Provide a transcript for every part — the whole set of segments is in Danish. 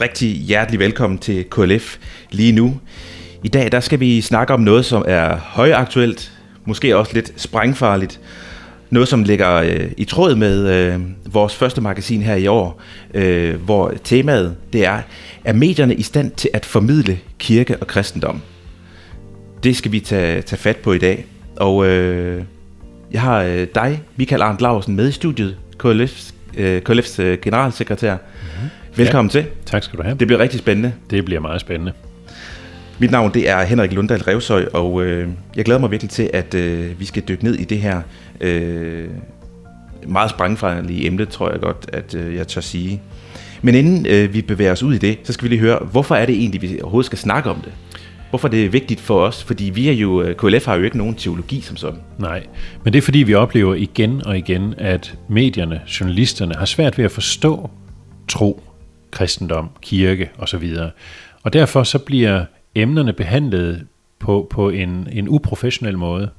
rigtig hjertelig velkommen til KLF lige nu. I dag der skal vi snakke om noget, som er højaktuelt, måske også lidt sprængfarligt. Noget, som ligger øh, i tråd med øh, vores første magasin her i år, øh, hvor temaet det er, er medierne i stand til at formidle kirke og kristendom? Det skal vi tage, tage fat på i dag. Og øh, jeg har øh, dig, Michael Arndt Larsen, med i studiet, KLF's, øh, KLF's øh, generalsekretær. Mm-hmm. Velkommen ja, til. Tak skal du have. Det bliver rigtig spændende. Det bliver meget spændende. Mit navn det er Henrik Lundahl Revsøj, og øh, jeg glæder mig virkelig til, at øh, vi skal dykke ned i det her øh, meget sprængfarlige emne, tror jeg godt, at øh, jeg tør sige. Men inden øh, vi bevæger os ud i det, så skal vi lige høre, hvorfor er det egentlig, vi overhovedet skal snakke om det? Hvorfor er det vigtigt for os? Fordi vi er jo, øh, KLF har jo ikke nogen teologi som sådan. Nej, men det er fordi, vi oplever igen og igen, at medierne, journalisterne har svært ved at forstå tro, kristendom, kirke osv. Og derfor så bliver emnerne behandlet på, på en, en uprofessionel måde.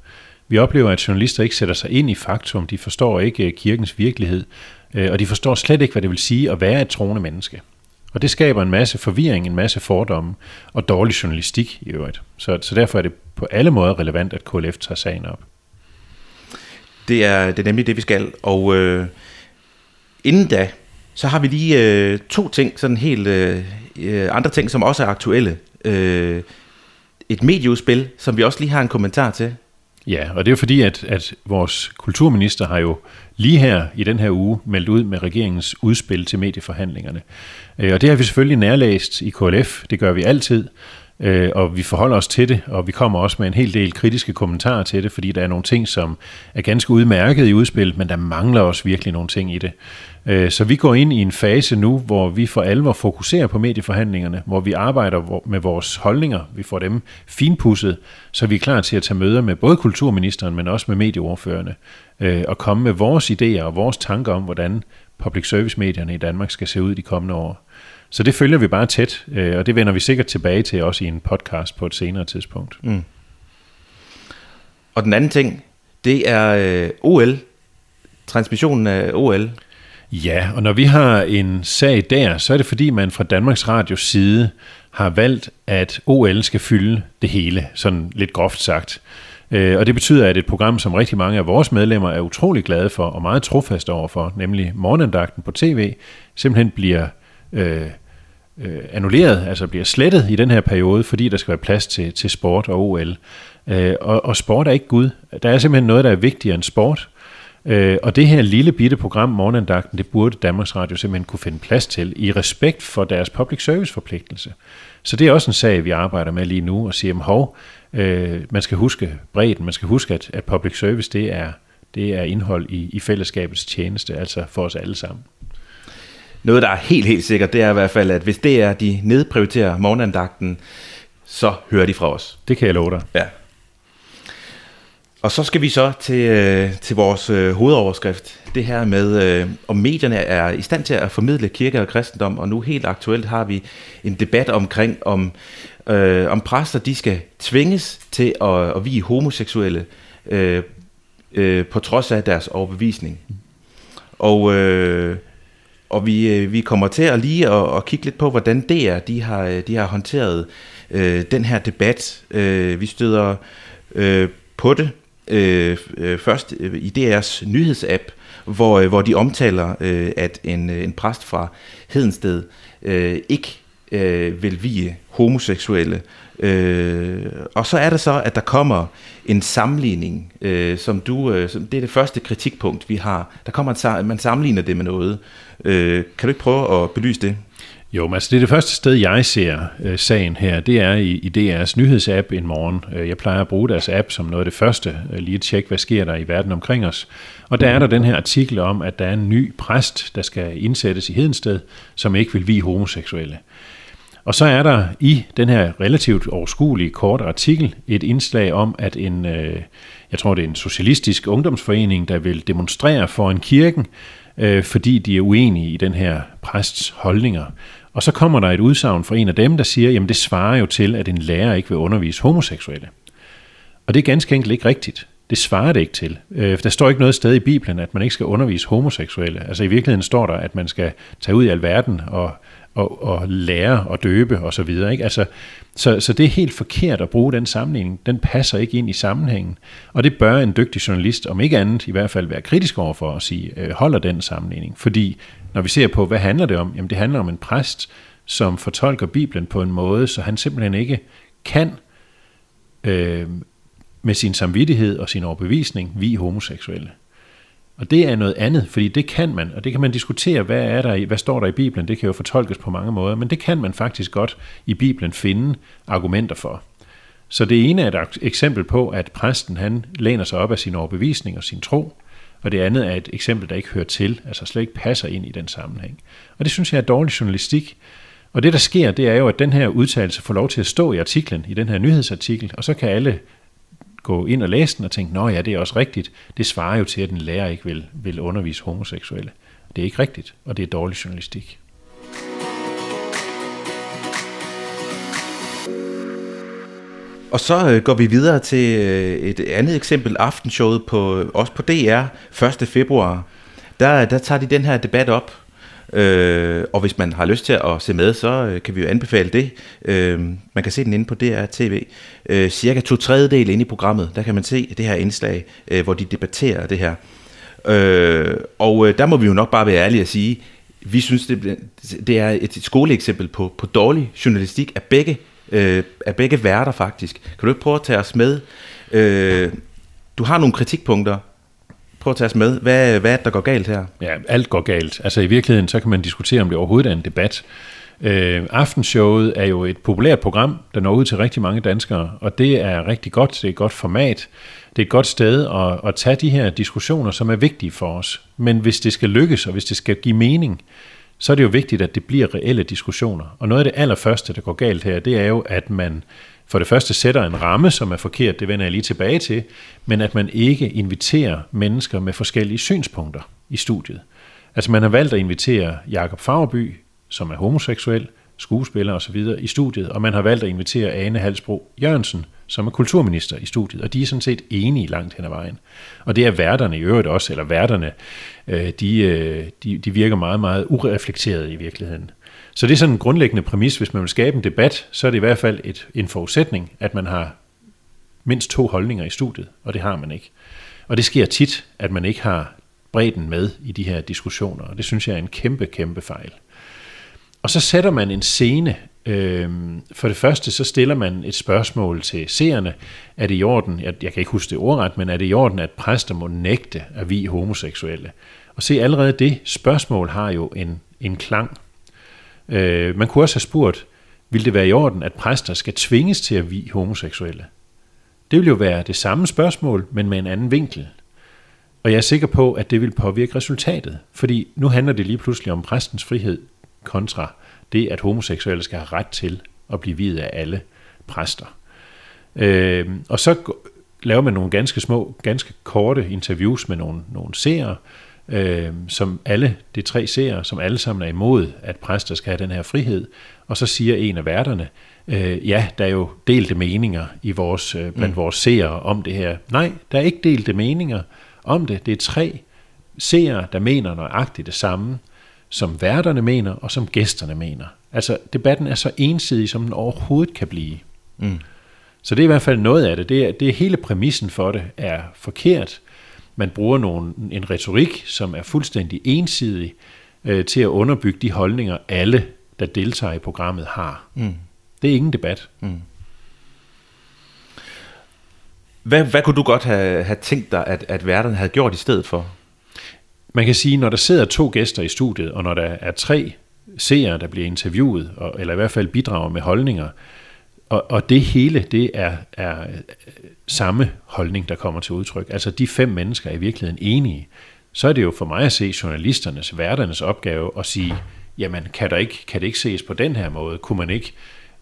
Vi oplever, at journalister ikke sætter sig ind i faktum, de forstår ikke øh, kirkens virkelighed, øh, og de forstår slet ikke, hvad det vil sige at være et troende menneske. Og det skaber en masse forvirring, en masse fordomme og dårlig journalistik i øvrigt. Så, så derfor er det på alle måder relevant, at KLF tager sagen op. Det er, det er nemlig det, vi skal. Og øh, inden da, så har vi lige øh, to ting, sådan helt øh, øh, andre ting, som også er aktuelle. Øh, et medieudspil, som vi også lige har en kommentar til. Ja, og det er fordi, at, at vores kulturminister har jo lige her i den her uge meldt ud med regeringens udspil til medieforhandlingerne. Øh, og det har vi selvfølgelig nærlæst i KLF, det gør vi altid, øh, og vi forholder os til det, og vi kommer også med en hel del kritiske kommentarer til det, fordi der er nogle ting, som er ganske udmærket i udspillet, men der mangler også virkelig nogle ting i det. Øh, så vi går ind i en fase nu, hvor vi for alvor fokuserer på medieforhandlingerne, hvor vi arbejder med vores holdninger, vi får dem finpudset, så vi er klar til at tage møder med både kulturministeren, men også med medieordførende, øh, og komme med vores idéer og vores tanker om, hvordan public service medierne i Danmark skal se ud de kommende år. Så det følger vi bare tæt, øh, og det vender vi sikkert tilbage til også i en podcast på et senere tidspunkt. Mm. Og den anden ting, det er øh, OL, transmissionen af OL Ja, og når vi har en sag der, så er det fordi, man fra Danmarks Radios side har valgt, at OL skal fylde det hele, sådan lidt groft sagt. Øh, og det betyder, at et program, som rigtig mange af vores medlemmer er utrolig glade for og meget trofast overfor, nemlig morgenandagten på tv, simpelthen bliver øh, øh, annulleret, altså bliver slettet i den her periode, fordi der skal være plads til, til sport og OL. Øh, og, og sport er ikke Gud. Der er simpelthen noget, der er vigtigere end sport. Øh, og det her lille bitte program, Morgenandagten, det burde Danmarks Radio simpelthen kunne finde plads til, i respekt for deres public service forpligtelse. Så det er også en sag, vi arbejder med lige nu, og siger, hov, øh, man skal huske bredden, man skal huske, at, at public service, det er, det er indhold i, i fællesskabets tjeneste, altså for os alle sammen. Noget, der er helt, helt sikkert, det er i hvert fald, at hvis det er, de nedprioriterer morgenandagten, så hører de fra os. Det kan jeg love dig. Ja. Og så skal vi så til, øh, til vores øh, hovedoverskrift. Det her med, øh, om medierne er i stand til at formidle kirke og kristendom. Og nu helt aktuelt har vi en debat omkring, om, øh, om præster de skal tvinges til at, at vie homoseksuelle øh, øh, på trods af deres overbevisning. Og, øh, og vi, øh, vi kommer til at lige at, at kigge lidt på, hvordan det er, de har, øh, de har håndteret øh, den her debat. Øh, vi støder øh, på det øh, øh, først øh, i DR's nyhedsapp, hvor, øh, hvor de omtaler, øh, at en, øh, en præst fra Hedensted øh, ikke øh, vil vie homoseksuelle. Øh, og så er det så, at der kommer en sammenligning, øh, som du, øh, som, det er det første kritikpunkt, vi har. Der kommer en, man sammenligner det med noget. Øh, kan du ikke prøve at belyse det? Jo, men altså det er det første sted, jeg ser øh, sagen her, det er i, i DR's nyhedsapp en morgen. Øh, jeg plejer at bruge deres app som noget af det første, øh, lige at tjekke, hvad sker der i verden omkring os. Og der er der den her artikel om, at der er en ny præst, der skal indsættes i Hedensted, som ikke vil vi homoseksuelle. Og så er der i den her relativt overskuelige korte artikel et indslag om, at en, øh, jeg tror det er en socialistisk ungdomsforening, der vil demonstrere for en kirken, øh, fordi de er uenige i den her præsts holdninger. Og så kommer der et udsagn fra en af dem, der siger, jamen det svarer jo til, at en lærer ikke vil undervise homoseksuelle. Og det er ganske enkelt ikke rigtigt. Det svarer det ikke til. Øh, der står ikke noget sted i Bibelen, at man ikke skal undervise homoseksuelle. Altså i virkeligheden står der, at man skal tage ud i alverden og, og, og lære og døbe og så videre. Ikke? Altså, så, så det er helt forkert at bruge den sammenligning. Den passer ikke ind i sammenhængen. Og det bør en dygtig journalist, om ikke andet, i hvert fald være kritisk over for at sige, øh, holder den sammenligning. Fordi når vi ser på, hvad handler det om? Jamen det handler om en præst, som fortolker Bibelen på en måde, så han simpelthen ikke kan øh, med sin samvittighed og sin overbevisning vi homoseksuelle. Og det er noget andet, fordi det kan man, og det kan man diskutere, hvad, er der i, hvad står der i Bibelen, det kan jo fortolkes på mange måder, men det kan man faktisk godt i Bibelen finde argumenter for. Så det ene er et eksempel på, at præsten han læner sig op af sin overbevisning og sin tro, og det andet er et eksempel, der ikke hører til, altså slet ikke passer ind i den sammenhæng. Og det synes jeg er dårlig journalistik, og det der sker, det er jo, at den her udtalelse får lov til at stå i artiklen, i den her nyhedsartikel, og så kan alle gå ind og læse den og tænke, nå ja, det er også rigtigt. Det svarer jo til, at en lærer ikke vil, vil undervise homoseksuelle. Det er ikke rigtigt, og det er dårlig journalistik. Og så øh, går vi videre til øh, et andet eksempel, aftenshowet på, også på DR, 1. februar. Der, der tager de den her debat op, Øh, og hvis man har lyst til at se med, så øh, kan vi jo anbefale det. Øh, man kan se den inde på DR TV. Øh, cirka to tredjedel inde i programmet, der kan man se det her indslag, øh, hvor de debatterer det her. Øh, og øh, der må vi jo nok bare være ærlige og sige, vi synes, det, det er et skoleeksempel på, på dårlig journalistik af begge, øh, af begge værter faktisk. Kan du ikke prøve at tage os med? Øh, du har nogle kritikpunkter, Prøv at tage os med. Hvad, hvad er det, der går galt her? Ja, alt går galt. Altså i virkeligheden, så kan man diskutere, om det overhovedet er en debat. Øh, aftenshowet er jo et populært program, der når ud til rigtig mange danskere, og det er rigtig godt, det er et godt format, det er et godt sted at, at tage de her diskussioner, som er vigtige for os. Men hvis det skal lykkes, og hvis det skal give mening, så er det jo vigtigt, at det bliver reelle diskussioner. Og noget af det allerførste, der går galt her, det er jo, at man for det første sætter en ramme, som er forkert, det vender jeg lige tilbage til, men at man ikke inviterer mennesker med forskellige synspunkter i studiet. Altså man har valgt at invitere Jakob Fagerby, som er homoseksuel, skuespiller osv. i studiet, og man har valgt at invitere Ane Halsbro Jørgensen, som er kulturminister i studiet, og de er sådan set enige langt hen ad vejen. Og det er værterne i øvrigt også, eller værterne, øh, de, øh, de, de virker meget, meget ureflekteret i virkeligheden. Så det er sådan en grundlæggende præmis, hvis man vil skabe en debat, så er det i hvert fald et, en forudsætning, at man har mindst to holdninger i studiet, og det har man ikke. Og det sker tit, at man ikke har bredden med i de her diskussioner, og det synes jeg er en kæmpe, kæmpe fejl. Og så sætter man en scene. Øhm, for det første, så stiller man et spørgsmål til seerne. Er det i orden, jeg, jeg kan ikke huske det ordret, men er det i orden, at præster må nægte at vi homoseksuelle? Og se, allerede det spørgsmål har jo en, en klang. Øh, man kunne også have spurgt, vil det være i orden, at præster skal tvinges til at vi homoseksuelle? Det vil jo være det samme spørgsmål, men med en anden vinkel. Og jeg er sikker på, at det vil påvirke resultatet, fordi nu handler det lige pludselig om præstens frihed kontra det, at homoseksuelle skal have ret til at blive videt af alle præster. Øh, og så laver man nogle ganske små, ganske korte interviews med nogle, nogle seere, øh, som alle, de tre seere, som alle sammen er imod, at præster skal have den her frihed. Og så siger en af værterne, øh, ja, der er jo delte meninger i vores, øh, blandt mm. vores seere om det her. Nej, der er ikke delte meninger om det. Det er tre seere, der mener nøjagtigt det samme, som værterne mener, og som gæsterne mener. Altså, debatten er så ensidig, som den overhovedet kan blive. Mm. Så det er i hvert fald noget af det. Det er, det er hele præmissen for det er forkert, man bruger nogle, en retorik, som er fuldstændig ensidig øh, til at underbygge de holdninger, alle, der deltager i programmet, har. Mm. Det er ingen debat. Mm. Hvad, hvad kunne du godt have, have tænkt dig, at, at værterne havde gjort i stedet for? Man kan sige, når der sidder to gæster i studiet, og når der er tre seere, der bliver interviewet, og, eller i hvert fald bidrager med holdninger, og, og det hele, det er, er øh, samme holdning, der kommer til udtryk. Altså de fem mennesker er i virkeligheden enige. Så er det jo for mig at se journalisternes, værternes opgave at sige, jamen kan, der ikke, kan det ikke ses på den her måde? Kunne man ikke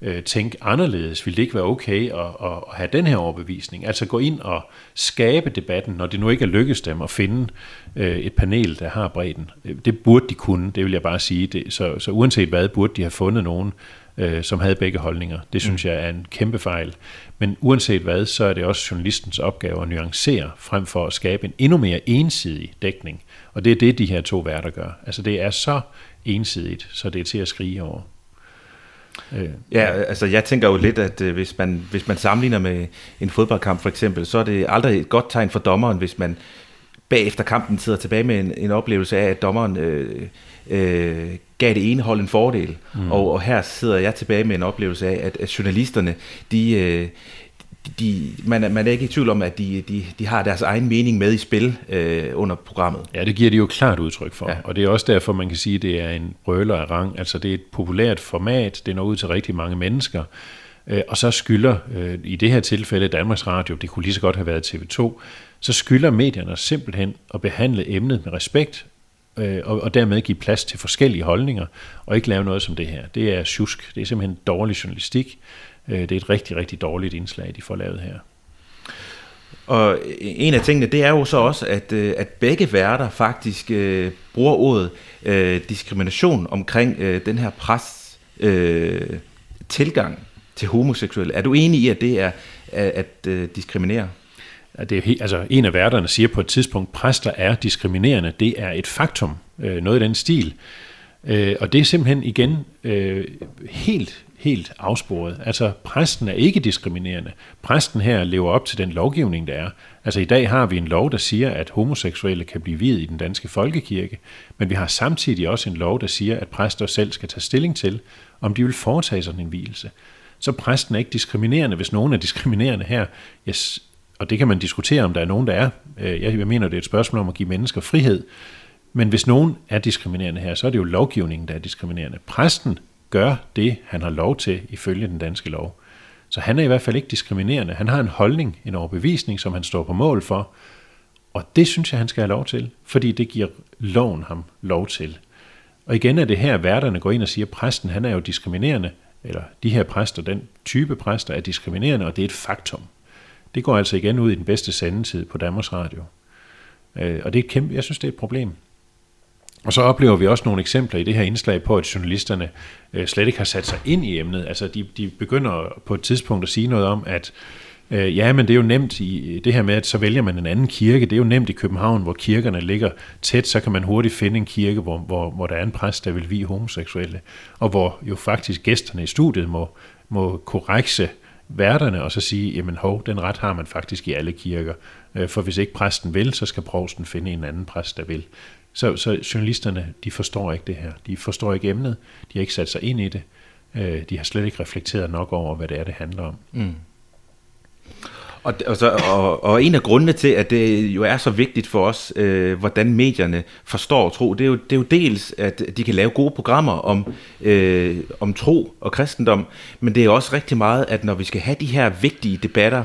øh, tænke anderledes? Vil det ikke være okay at, at, at have den her overbevisning? Altså gå ind og skabe debatten, når det nu ikke er lykkes dem at finde øh, et panel, der har bredden. Det burde de kunne, det vil jeg bare sige. Det, så, så uanset hvad, burde de have fundet nogen, øh, som havde begge holdninger. Det synes mm. jeg er en kæmpe fejl. Men uanset hvad, så er det også journalistens opgave at nuancere, frem for at skabe en endnu mere ensidig dækning. Og det er det, de her to værter gør. Altså det er så ensidigt, så det er til at skrige over. Øh, ja, altså jeg tænker jo lidt, at øh, hvis, man, hvis man sammenligner med en fodboldkamp for eksempel, så er det aldrig et godt tegn for dommeren, hvis man bagefter kampen sidder tilbage med en, en oplevelse af, at dommeren øh, øh, gav det ene hold en fordel. Mm. Og, og her sidder jeg tilbage med en oplevelse af, at, at journalisterne, de, øh, de, man, er, man er ikke i tvivl om, at de, de, de har deres egen mening med i spil øh, under programmet. Ja, det giver de jo klart udtryk for. Ja. Og det er også derfor, man kan sige, at det er en brøler af rang. Altså det er et populært format, det når ud til rigtig mange mennesker. Øh, og så skylder, øh, i det her tilfælde Danmarks Radio, det kunne lige så godt have været TV2, så skylder medierne simpelthen at behandle emnet med respekt, øh, og, og dermed give plads til forskellige holdninger, og ikke lave noget som det her. Det er tjusk, det er simpelthen dårlig journalistik, det er et rigtig, rigtig dårligt indslag, de får lavet her. Og en af tingene, det er jo så også, at, øh, at begge værter faktisk øh, bruger ordet øh, diskrimination omkring øh, den her pres øh, tilgang til homoseksuelle. Er du enig i, at det er at, at øh, diskriminere? at det er, altså en af værterne siger på et tidspunkt, præster er diskriminerende. Det er et faktum, øh, noget i den stil. Øh, Øh, og det er simpelthen igen øh, helt, helt afsporet. Altså præsten er ikke diskriminerende. Præsten her lever op til den lovgivning, der er. Altså i dag har vi en lov, der siger, at homoseksuelle kan blive videt i den danske folkekirke, men vi har samtidig også en lov, der siger, at præster selv skal tage stilling til, om de vil foretage sådan en hvilelse så præsten er ikke diskriminerende. Hvis nogen er diskriminerende her, yes, og det kan man diskutere, om der er nogen, der er. Øh, jeg mener, det er et spørgsmål om at give mennesker frihed. Men hvis nogen er diskriminerende her, så er det jo lovgivningen, der er diskriminerende. Præsten gør det, han har lov til ifølge den danske lov. Så han er i hvert fald ikke diskriminerende. Han har en holdning, en overbevisning, som han står på mål for. Og det synes jeg, han skal have lov til, fordi det giver loven ham lov til. Og igen er det her, værterne går ind og siger, at præsten han er jo diskriminerende, eller de her præster, den type præster er diskriminerende, og det er et faktum. Det går altså igen ud i den bedste sendetid på Danmarks Radio. Øh, og det er et kæmpe, jeg synes, det er et problem. Og så oplever vi også nogle eksempler i det her indslag på, at journalisterne øh, slet ikke har sat sig ind i emnet. Altså de, de begynder på et tidspunkt at sige noget om, at øh, ja, men det er jo nemt i det her med, at så vælger man en anden kirke. Det er jo nemt i København, hvor kirkerne ligger tæt, så kan man hurtigt finde en kirke, hvor, hvor, hvor der er en præst, der vil vi homoseksuelle. Og hvor jo faktisk gæsterne i studiet må, må korrekse værterne og så sige, jamen hov, den ret har man faktisk i alle kirker. Øh, for hvis ikke præsten vil, så skal provsten finde en anden præst, der vil. Så, så journalisterne, de forstår ikke det her. De forstår ikke emnet. De har ikke sat sig ind i det. Øh, de har slet ikke reflekteret nok over, hvad det er, det handler om. Mm. Og, og, så, og, og en af grundene til, at det jo er så vigtigt for os, øh, hvordan medierne forstår tro, det er, jo, det er jo dels, at de kan lave gode programmer om, øh, om tro og kristendom, men det er også rigtig meget, at når vi skal have de her vigtige debatter,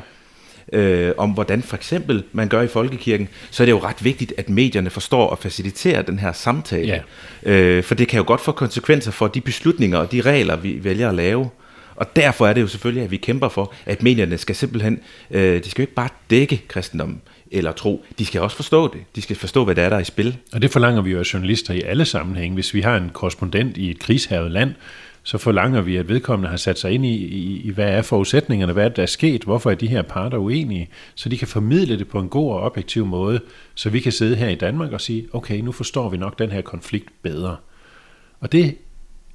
øh, om hvordan for eksempel man gør i folkekirken, så er det jo ret vigtigt, at medierne forstår og faciliterer den her samtale. Ja. Øh, for det kan jo godt få konsekvenser for de beslutninger og de regler, vi vælger at lave. Og derfor er det jo selvfølgelig, at vi kæmper for, at medierne skal simpelthen, øh, de skal jo ikke bare dække kristendom eller tro, de skal også forstå det. De skal forstå, hvad det er, der er i spil. Og det forlanger vi jo af journalister i alle sammenhænge. Hvis vi har en korrespondent i et krigshavet land, så forlanger vi, at vedkommende har sat sig ind i, i, i hvad er forudsætningerne, hvad er der er sket, hvorfor er de her parter uenige, så de kan formidle det på en god og objektiv måde, så vi kan sidde her i Danmark og sige, okay, nu forstår vi nok den her konflikt bedre. Og det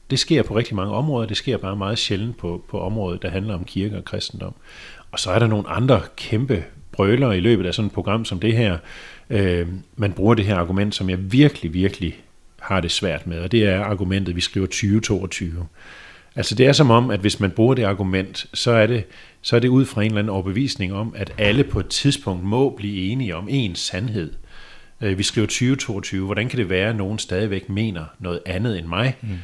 det sker på rigtig mange områder, det sker bare meget sjældent på, på området, der handler om kirke og kristendom. Og så er der nogle andre kæmpe brøler i løbet af sådan et program som det her. Øh, man bruger det her argument, som jeg virkelig, virkelig har det svært med, og det er argumentet, vi skriver 2022. Altså det er som om, at hvis man bruger det argument, så er det, så er det ud fra en eller anden overbevisning om, at alle på et tidspunkt må blive enige om en sandhed. Øh, vi skriver 2022, hvordan kan det være, at nogen stadigvæk mener noget andet end mig? Mm.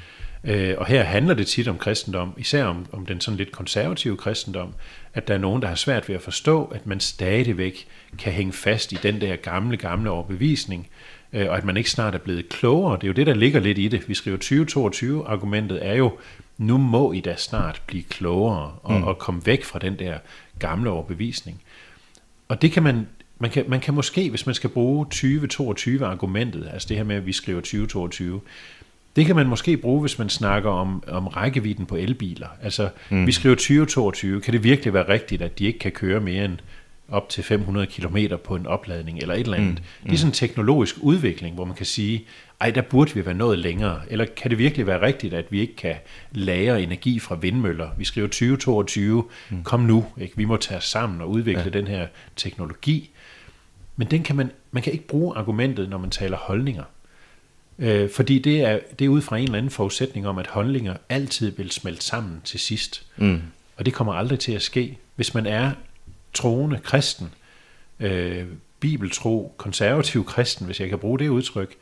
Øh, og her handler det tit om kristendom, især om, om den sådan lidt konservative kristendom, at der er nogen, der har svært ved at forstå, at man stadigvæk kan hænge fast i den der gamle, gamle overbevisning, og at man ikke snart er blevet klogere. Det er jo det, der ligger lidt i det. Vi skriver 2022, argumentet er jo, nu må I da snart blive klogere og, mm. og komme væk fra den der gamle overbevisning. Og det kan man, man kan, man kan måske, hvis man skal bruge 2022 argumentet, altså det her med, at vi skriver 2022, Det kan man måske bruge, hvis man snakker om, om rækkevidden på elbiler. Altså, mm. vi skriver 2022. Kan det virkelig være rigtigt, at de ikke kan køre mere end op til 500 km på en opladning eller et eller andet? Mm. Det er sådan en teknologisk udvikling, hvor man kan sige, ej, der burde vi være noget længere. Eller kan det virkelig være rigtigt, at vi ikke kan lære energi fra vindmøller? Vi skriver 2022, mm. kom nu, ikke? vi må tage os sammen og udvikle ja. den her teknologi. Men den kan man, man kan ikke bruge argumentet, når man taler holdninger. Øh, fordi det er, det er ud fra en eller anden forudsætning om, at holdninger altid vil smelte sammen til sidst. Mm. Og det kommer aldrig til at ske. Hvis man er troende kristen, øh, bibeltro, konservativ kristen, hvis jeg kan bruge det udtryk,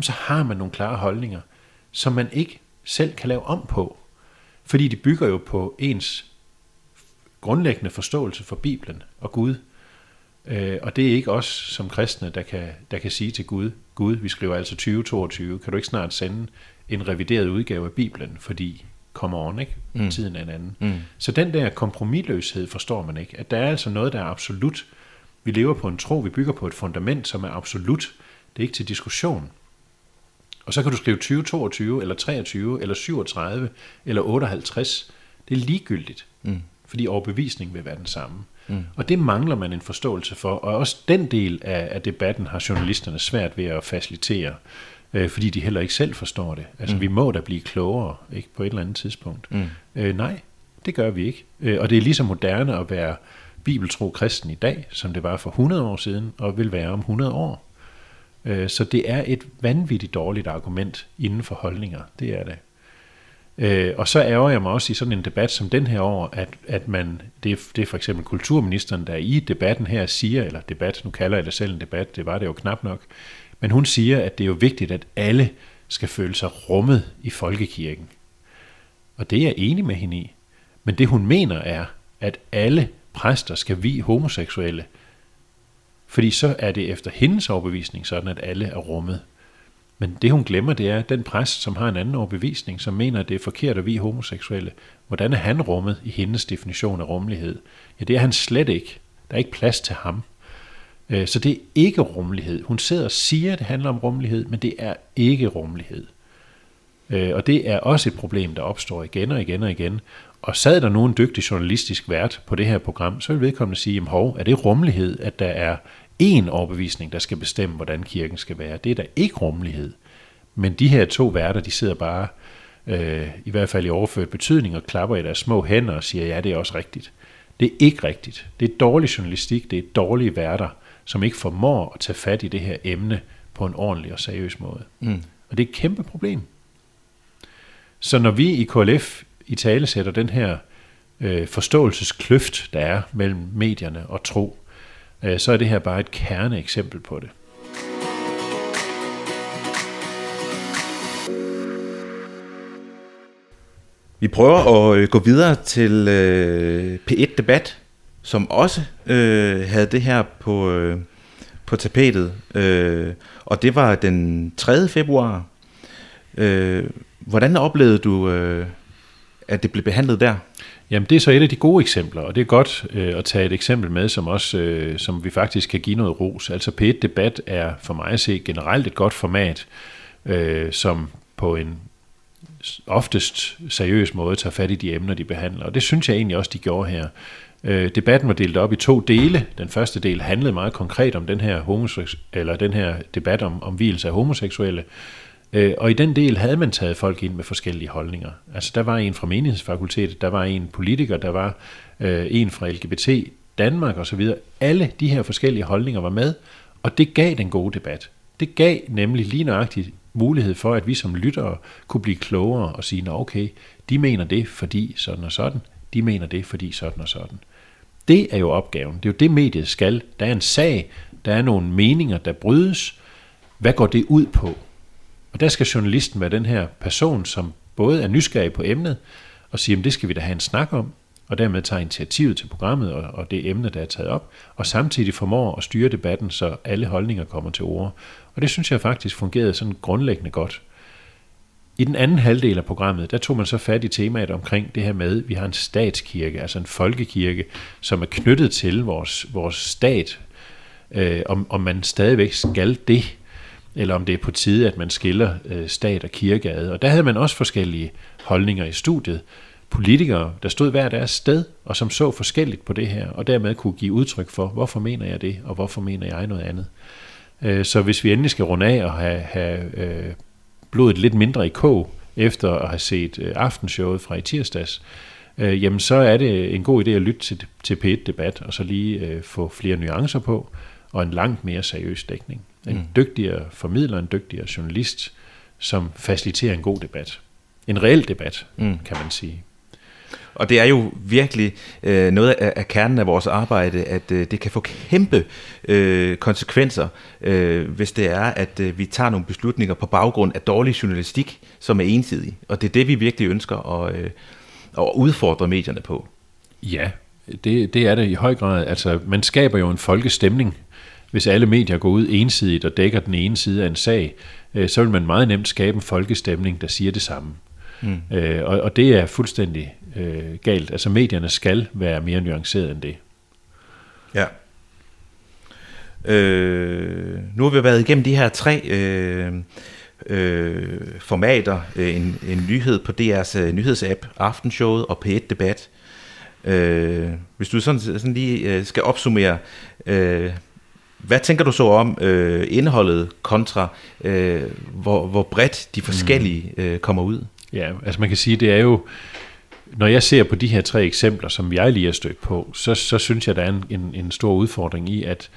så har man nogle klare holdninger, som man ikke selv kan lave om på. Fordi de bygger jo på ens grundlæggende forståelse for Bibelen og Gud. Øh, og det er ikke os som kristne, der kan, der kan sige til Gud, Gud, vi skriver altså 2022, kan du ikke snart sende en revideret udgave af Bibelen, fordi kommer on, ikke? Mm. Tiden er en anden. Mm. Så den der kompromilløshed forstår man ikke. At der er altså noget, der er absolut. Vi lever på en tro, vi bygger på et fundament, som er absolut. Det er ikke til diskussion. Og så kan du skrive 2022, eller 23, eller 37, eller 58. Det er ligegyldigt, mm. fordi overbevisningen vil være den samme. Mm. Og det mangler man en forståelse for, og også den del af, af debatten har journalisterne svært ved at facilitere, øh, fordi de heller ikke selv forstår det. Altså, mm. vi må da blive klogere ikke, på et eller andet tidspunkt. Mm. Øh, nej, det gør vi ikke. Øh, og det er lige så moderne at være bibeltro kristen i dag, som det var for 100 år siden, og vil være om 100 år. Øh, så det er et vanvittigt dårligt argument inden for holdninger. Det er det. Øh, og så ærger jeg mig også i sådan en debat som den her år, at, at man, det, er, det er for eksempel kulturministeren, der i debatten her siger, eller debat, nu kalder jeg det selv en debat, det var det jo knap nok, men hun siger, at det er jo vigtigt, at alle skal føle sig rummet i folkekirken. Og det er jeg enig med hende i. Men det hun mener er, at alle præster skal vi homoseksuelle, fordi så er det efter hendes overbevisning sådan, at alle er rummet. Men det hun glemmer, det er den præst, som har en anden overbevisning, som mener, at det er forkert at vi homoseksuelle. Hvordan er han rummet i hendes definition af rummelighed? Ja, det er han slet ikke. Der er ikke plads til ham. Øh, så det er ikke rummelighed. Hun sidder og siger, at det handler om rummelighed, men det er ikke rummelighed. Øh, og det er også et problem, der opstår igen og igen og igen. Og sad der nogen dygtig journalistisk vært på det her program, så ville vedkommende sige, jamen hov, er det rummelighed, at der er én overbevisning, der skal bestemme, hvordan kirken skal være. Det er da ikke rummelighed. Men de her to værter, de sidder bare, øh, i hvert fald i overført betydning, og klapper i deres små hænder og siger, ja, det er også rigtigt. Det er ikke rigtigt. Det er dårlig journalistik, det er dårlige værter, som ikke formår at tage fat i det her emne på en ordentlig og seriøs måde. Mm. Og det er et kæmpe problem. Så når vi i KLF i tale sætter den her øh, forståelseskløft, der er mellem medierne og tro, øh, så er det her bare et kerne eksempel på det. Vi prøver at øh, gå videre til øh, P1 Debat, som også øh, havde det her på, øh, på tapetet. Øh, og det var den 3. februar. Øh, hvordan oplevede du, øh, at det blev behandlet der? Jamen det er så et af de gode eksempler, og det er godt øh, at tage et eksempel med, som også øh, som vi faktisk kan give noget ros. Altså P1 Debat er for mig at se generelt et godt format, øh, som på en oftest seriøs måde tager fat i de emner, de behandler. Og det synes jeg egentlig også, de gjorde her. Øh, debatten var delt op i to dele. Den første del handlede meget konkret om den her, homoseks- eller den her debat om, om hvilelse af homoseksuelle, Øh, og i den del havde man taget folk ind med forskellige holdninger. Altså der var en fra menighedsfakultetet, der var en politiker, der var øh, en fra LGBT Danmark osv. Alle de her forskellige holdninger var med, og det gav den gode debat. Det gav nemlig lige nøjagtigt mulighed for, at vi som lyttere kunne blive klogere og sige, okay, de mener det, fordi sådan og sådan, de mener det, fordi sådan og sådan. Det er jo opgaven. Det er jo det, mediet skal. Der er en sag, der er nogle meninger, der brydes. Hvad går det ud på? Og der skal journalisten være den her person, som både er nysgerrig på emnet, og siger, at det skal vi da have en snak om, og dermed tager initiativet til programmet og, og det emne, der er taget op, og samtidig formår at styre debatten, så alle holdninger kommer til ord. Og det synes jeg faktisk fungerede sådan grundlæggende godt. I den anden halvdel af programmet, der tog man så fat i temaet omkring det her med, at vi har en statskirke, altså en folkekirke, som er knyttet til vores, vores stat, øh, om, om man stadigvæk skal det. eller om det er på tide, at man skiller øh, stat og kirke ad. Og der havde man også forskellige holdninger i studiet. Politikere, der stod hver deres sted, og som så forskelligt på det her, og dermed kunne give udtryk for, hvorfor mener jeg det, og hvorfor mener jeg noget andet. Øh, så hvis vi endelig skal runde af og have, have øh, blodet lidt mindre i kog, efter at have set øh, aftenshowet fra i tirsdags, øh, jamen så er det en god idé at lytte til, til P1-debat, og så lige øh, få flere nuancer på, og en langt mere seriøs dækning. En mm. dygtigere formidler, en dygtigere journalist, som faciliterer en god debat. En reel debat, mm. kan man sige. Og det er jo virkelig øh, noget af, af kernen af vores arbejde, at øh, det kan få kæmpe øh, konsekvenser, øh, hvis det er, at øh, vi tager nogle beslutninger på baggrund af dårlig journalistik, som er ensidig. Og det er det, vi virkelig ønsker at, øh, at udfordre medierne på. Ja, det, det er det i høj grad. Altså, man skaber jo en folkestemning, hvis alle medier går ud ensidigt og dækker den ene side af en sag, øh, så vil man meget nemt skabe en folkestemning, der siger det samme. Mm. Øh, og, og det er fuldstændig øh, galt. Altså medierne skal være mere nuanceret end det. Ja. Øh, nu har vi været igennem de her tre øh, øh, formater. En, en nyhed på DR's øh, nyhedsapp, Aftenshowet og P1 Debat. Øh, hvis du sådan, sådan lige øh, skal opsummere, øh, hvad tænker du så om øh, indholdet kontra, øh, hvor, hvor bredt de forskellige mm. øh, kommer ud? Ja, altså man kan sige, det er jo, når jeg ser på de her tre eksempler, som jeg lige har stødt på, så, så synes jeg, der er en, en, en stor udfordring i, at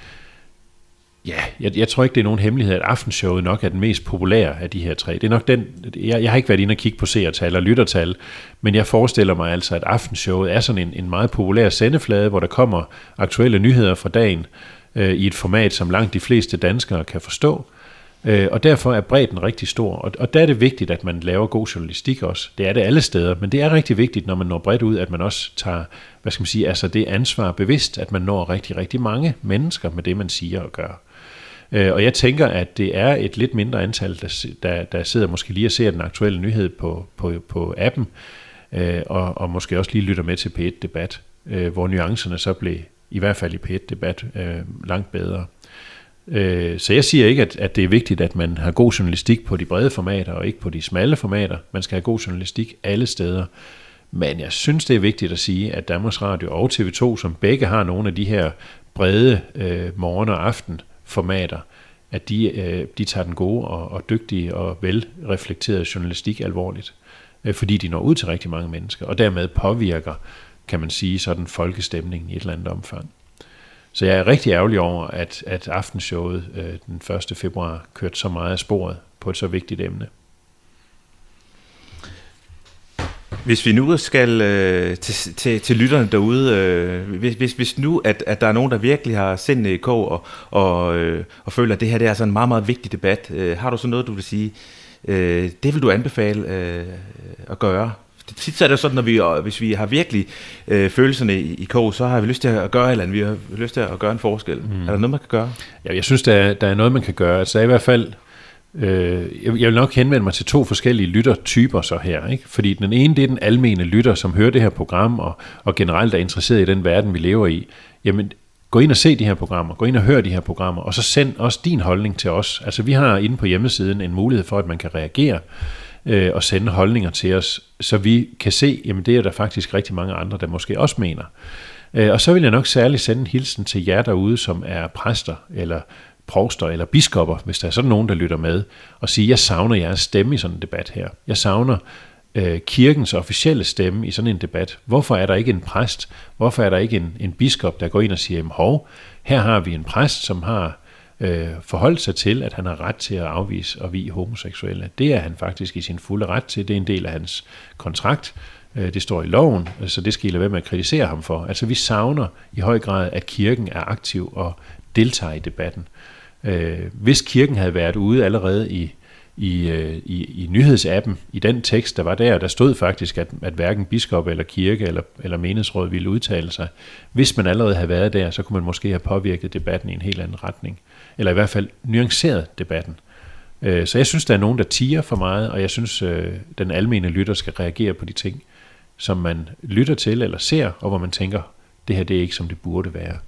ja, jeg, jeg tror ikke, det er nogen hemmelighed, at aftenshowet nok er den mest populære af de her tre. Det er nok den, jeg, jeg har ikke været inde og kigge på seertal og lyttertal, men jeg forestiller mig altså, at aftenshowet er sådan en, en meget populær sendeflade, hvor der kommer aktuelle nyheder fra dagen øh, i et format, som langt de fleste danskere kan forstå. Øh, Øh, og derfor er bredden rigtig stor, og, og der er det vigtigt, at man laver god journalistik også. Det er det alle steder, men det er rigtig vigtigt, når man når bredt ud, at man også tager, hvad skal man sige, altså det ansvar bevidst, at man når rigtig, rigtig mange mennesker med det, man siger og gør. Øh, og jeg tænker, at det er et lidt mindre antal, der, der, der sidder måske lige og ser den aktuelle nyhed på, på, på appen, øh, og, og måske også lige lytter med til P1-debat, øh, hvor nuancerne så blev, i hvert fald i P1-debat, øh, langt bedre. Øh, så jeg siger ikke, at, at det er vigtigt, at man har god journalistik på de brede formater, og ikke på de smalle formater. Man skal have god journalistik alle steder. Men jeg synes, det er vigtigt at sige, at Danmarks Radio og TV2, som begge har nogle af de her brede øh, morgen- og aften formater, at de, øh, de tager den gode og, og dygtige og velreflekterede journalistik alvorligt. Øh, fordi de når ud til rigtig mange mennesker, og dermed påvirker, kan man sige, sådan folkestemningen i et eller andet omfang. Så jeg er rigtig ærgerlig over, at, at aftenshowet øh, den 1. februar kørte så meget af sporet på et så vigtigt emne. Hvis vi nu skal øh, til, til, til lytterne derude, øh, hvis, hvis, hvis nu, at, at der er nogen, der virkelig har sendt i kog og, og, øh, og føler, at det her det er sådan en meget, meget vigtig debat, øh, har du så noget, du vil sige, øh, det vil du anbefale øh, at gøre? Tit så er det sådan, når vi, hvis vi har virkelig øh, følelserne i, i kog, så har vi lyst til at gøre et eller andet. Vi har lyst til at gøre en forskel. Mm. Er der noget, man kan gøre? Ja, jeg synes, der er, der er noget, man kan gøre. Altså, der er i hvert fald... Øh, jeg vil nok henvende mig til to forskellige lyttertyper så her. Ikke? Fordi den ene, det er den almene lytter, som hører det her program, og, og generelt er interesseret i den verden, vi lever i. Jamen, gå ind og se de her programmer, gå ind og hør de her programmer, og så send også din holdning til os. Altså, vi har inde på hjemmesiden en mulighed for, at man kan reagere øh, og sende holdninger til os, så vi kan se, jamen det er der faktisk rigtig mange andre, der måske også mener. Øh, og så vil jeg nok særligt sende en hilsen til jer derude, som er præster eller provster eller biskopper, hvis der er sådan nogen, der lytter med, og sige, jeg savner jeres stemme i sådan en debat her. Jeg savner øh, kirkens officielle stemme i sådan en debat. Hvorfor er der ikke en præst? Hvorfor er der ikke en, en biskop, der går ind og siger, hov, her har vi en præst, som har øh, forholdt sig til, at han har ret til at afvise og vi homoseksuelle. Det er han faktisk i sin fulde ret til. Det er en del af hans kontrakt. Øh, det står i loven, så det skal I lade være med at kritisere ham for. Altså vi savner i høj grad, at kirken er aktiv og deltager i debatten. Øh, hvis kirken havde været ude allerede i i, øh, i, i nyhedsappen, i den tekst, der var der, der stod faktisk, at, at hverken biskop eller kirke eller, eller menighedsråd ville udtale sig. Hvis man allerede havde været der, så kunne man måske have påvirket debatten i en helt anden retning eller i hvert fald nuanceret debatten. Øh, så jeg synes, der er nogen, der tiger for meget, og jeg synes, øh, den almene lytter skal reagere på de ting, som man lytter til eller ser, og hvor man tænker, det her det er ikke, som det burde være.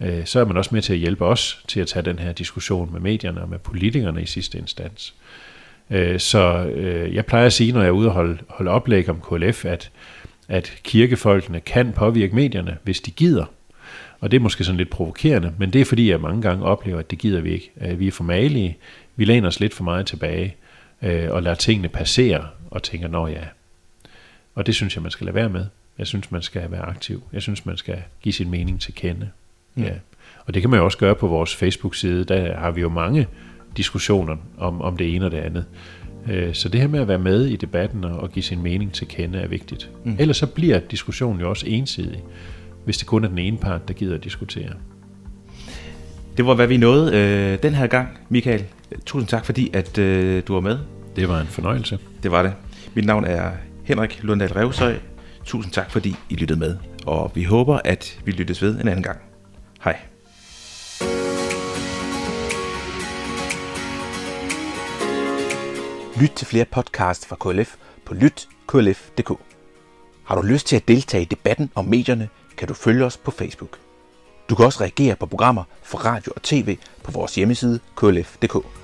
Øh, så er man også med til at hjælpe os til at tage den her diskussion med medierne og med politikerne i sidste instans. Så jeg plejer at sige, når jeg er ude og holde, holde oplæg om KLF, at, at kirkefolkene kan påvirke medierne, hvis de gider. Og det er måske sådan lidt provokerende, men det er fordi, jeg mange gange oplever, at det gider vi ikke. Vi er for malige, vi læner os lidt for meget tilbage, og lader tingene passere, og tænker, nå ja. Og det synes jeg, man skal lade være med. Jeg synes, man skal være aktiv. Jeg synes, man skal give sin mening til kende. Mm. Ja. Og det kan man jo også gøre på vores Facebook-side. Der har vi jo mange diskussioner om, om det ene og det andet. Øh, så det her med at være med i debatten og give sin mening til kende er vigtigt. Mm. Ellers så bliver diskussionen jo også ensidig, hvis det kun er den ene part, der gider at diskutere. Det var, hvad vi nåede øh, den her gang, Michael. Tusind tak, fordi at øh, du var med. Det var en fornøjelse. Det var det. Mit navn er Henrik Lundahl Revsøj. Tusind tak, fordi I lyttede med. Og vi håber, at vi lyttes ved en anden gang. Hej. Lyt til flere podcasts fra KLF på lytklf.dk. Har du lyst til at deltage i debatten om medierne, kan du følge os på Facebook. Du kan også reagere på programmer fra radio og tv på vores hjemmeside klf.dk.